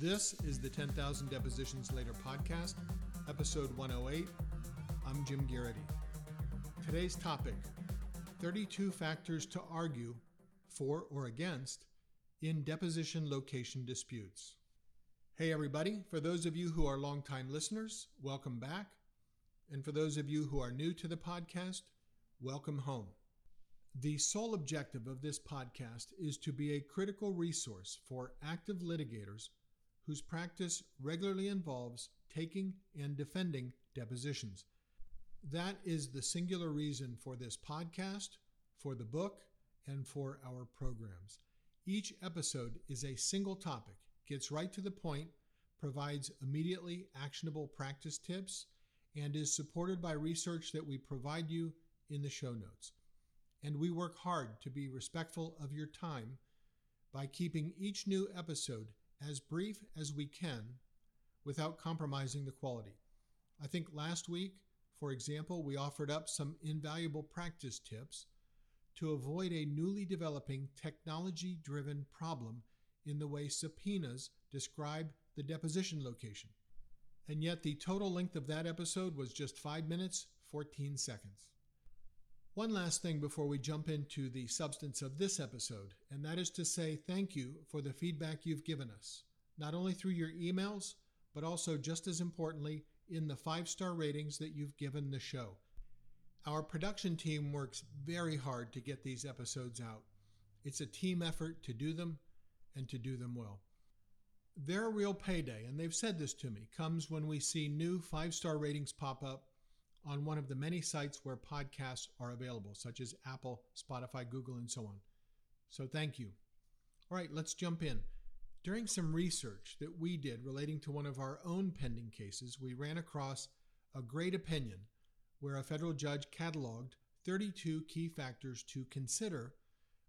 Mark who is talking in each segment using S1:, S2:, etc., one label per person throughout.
S1: This is the 10,000 Depositions Later podcast, episode 108. I'm Jim Garrity. Today's topic 32 factors to argue for or against in deposition location disputes. Hey, everybody. For those of you who are longtime listeners, welcome back. And for those of you who are new to the podcast, welcome home. The sole objective of this podcast is to be a critical resource for active litigators whose practice regularly involves taking and defending depositions. That is the singular reason for this podcast, for the book, and for our programs. Each episode is a single topic, gets right to the point, provides immediately actionable practice tips, and is supported by research that we provide you in the show notes and we work hard to be respectful of your time by keeping each new episode as brief as we can without compromising the quality. I think last week, for example, we offered up some invaluable practice tips to avoid a newly developing technology driven problem in the way subpoenas describe the deposition location. And yet, the total length of that episode was just 5 minutes, 14 seconds. One last thing before we jump into the substance of this episode, and that is to say thank you for the feedback you've given us, not only through your emails, but also just as importantly, in the five star ratings that you've given the show. Our production team works very hard to get these episodes out. It's a team effort to do them and to do them well. Their real payday, and they've said this to me, comes when we see new five star ratings pop up on one of the many sites where podcasts are available, such as Apple, Spotify, Google, and so on. So thank you. All right, let's jump in. During some research that we did relating to one of our own pending cases, we ran across a great opinion where a federal judge cataloged 32 key factors to consider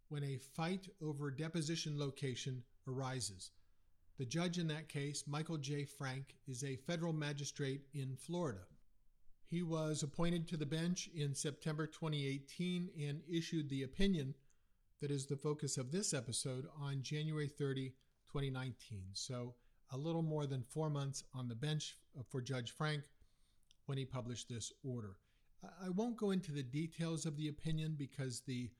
S1: when a fight over deposition location arises. The judge in that case, Michael J. Frank, is a federal magistrate in Florida. He was appointed to the bench in September 2018 and issued the opinion that is the focus of this episode on January 30, 2019. So, a little more than four months on the bench uh, for Judge Frank when he published this order. I won't go into the details of the opinion because the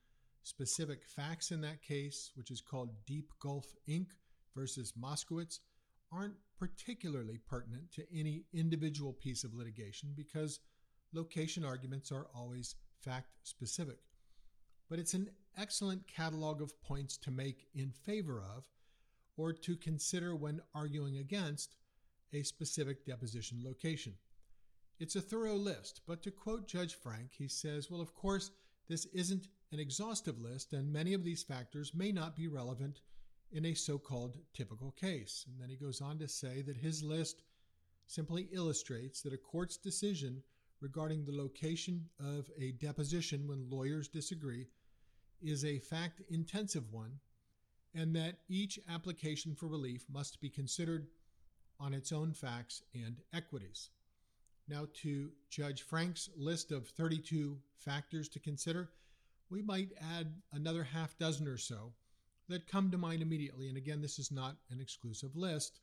S1: specific facts in that case, which is called Deep Gulf Inc. versus Moskowitz, aren't particularly pertinent to any individual piece of litigation because location arguments are always fact specific. But it's an excellent catalog of points to make in favor of or to consider when arguing against a specific deposition location. It's a thorough list, but to quote Judge Frank, he says, Well, of course, this isn't an exhaustive list, and many of these factors may not be relevant in a so called typical case. And then he goes on to say that his list simply illustrates that a court's decision regarding the location of a deposition when lawyers disagree is a fact intensive one, and that each application for relief must be considered on its own facts and equities. Now, to Judge Frank's list of 32 factors to consider, we might add another half dozen or so that come to mind immediately. And again, this is not an exclusive list,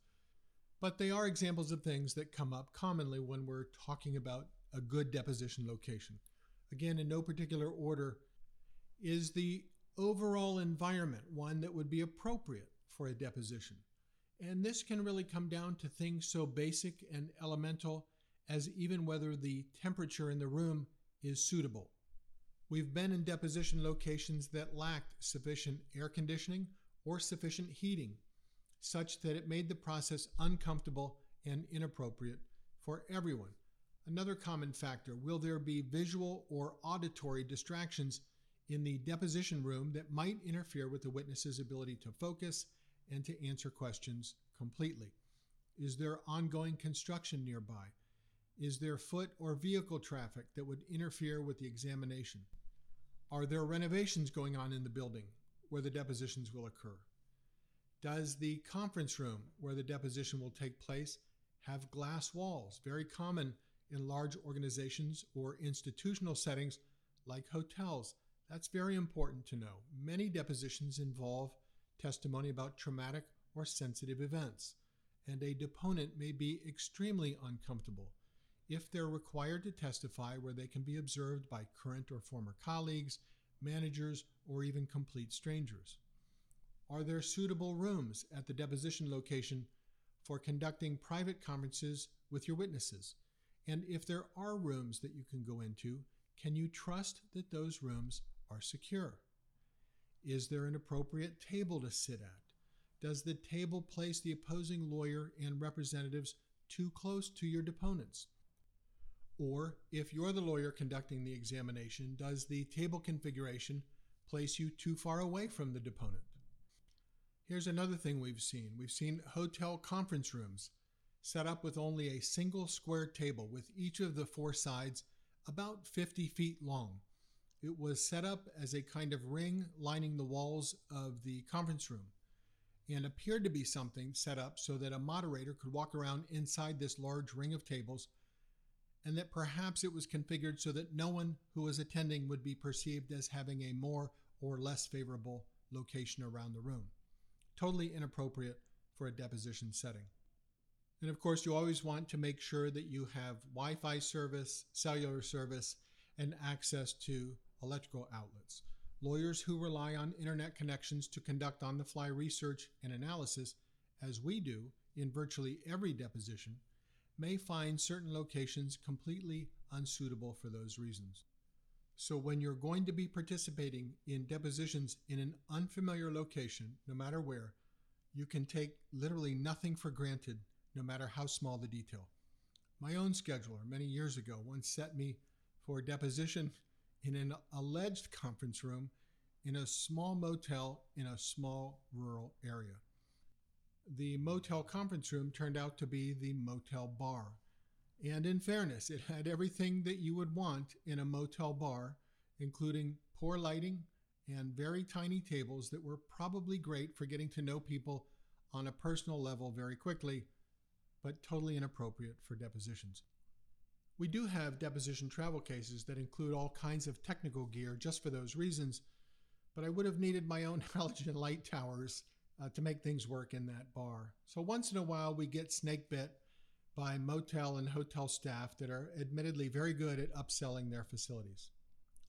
S1: but they are examples of things that come up commonly when we're talking about a good deposition location. Again, in no particular order, is the overall environment one that would be appropriate for a deposition? And this can really come down to things so basic and elemental as even whether the temperature in the room is suitable. We've been in deposition locations that lacked sufficient air conditioning or sufficient heating, such that it made the process uncomfortable and inappropriate for everyone. Another common factor will there be visual or auditory distractions in the deposition room that might interfere with the witness's ability to focus and to answer questions completely? Is there ongoing construction nearby? Is there foot or vehicle traffic that would interfere with the examination? Are there renovations going on in the building where the depositions will occur? Does the conference room where the deposition will take place have glass walls? Very common in large organizations or institutional settings like hotels. That's very important to know. Many depositions involve testimony about traumatic or sensitive events. and a deponent may be extremely uncomfortable if they're required to testify where they can be observed by current or former colleagues, managers, or even complete strangers. Are there suitable rooms at the deposition location for conducting private conferences with your witnesses? And if there are rooms that you can go into, can you trust that those rooms are secure? Is there an appropriate table to sit at? Does the table place the opposing lawyer and representatives too close to your deponents? Or, if you're the lawyer conducting the examination, does the table configuration place you too far away from the deponent? Here's another thing we've seen we've seen hotel conference rooms set up with only a single square table with each of the four sides about 50 feet long. It was set up as a kind of ring lining the walls of the conference room and appeared to be something set up so that a moderator could walk around inside this large ring of tables, and that perhaps it was configured so that no one who was attending would be perceived as having a more or less favorable location around the room. Totally inappropriate for a deposition setting. And of course, you always want to make sure that you have Wi Fi service, cellular service, and access to electrical outlets. Lawyers who rely on internet connections to conduct on the fly research and analysis, as we do in virtually every deposition, may find certain locations completely unsuitable for those reasons. So, when you're going to be participating in depositions in an unfamiliar location, no matter where, you can take literally nothing for granted, no matter how small the detail. My own scheduler, many years ago, once set me for a deposition in an alleged conference room in a small motel in a small rural area. The motel conference room turned out to be the motel bar. And in fairness, it had everything that you would want in a motel bar, including poor lighting and very tiny tables that were probably great for getting to know people on a personal level very quickly, but totally inappropriate for depositions. We do have deposition travel cases that include all kinds of technical gear just for those reasons, but I would have needed my own halogen light towers uh, to make things work in that bar. So once in a while, we get snake bit by motel and hotel staff that are admittedly very good at upselling their facilities.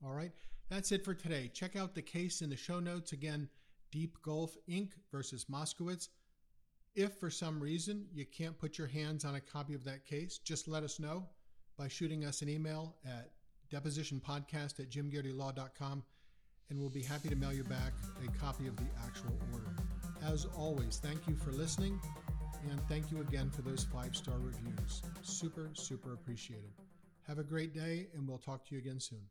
S1: All right, that's it for today. Check out the case in the show notes. Again, Deep Gulf Inc. versus Moskowitz. If for some reason you can't put your hands on a copy of that case, just let us know by shooting us an email at depositionpodcast at jimgarritylaw.com and we'll be happy to mail you back a copy of the actual order. As always, thank you for listening and thank you again for those five star reviews. Super, super appreciated. Have a great day and we'll talk to you again soon.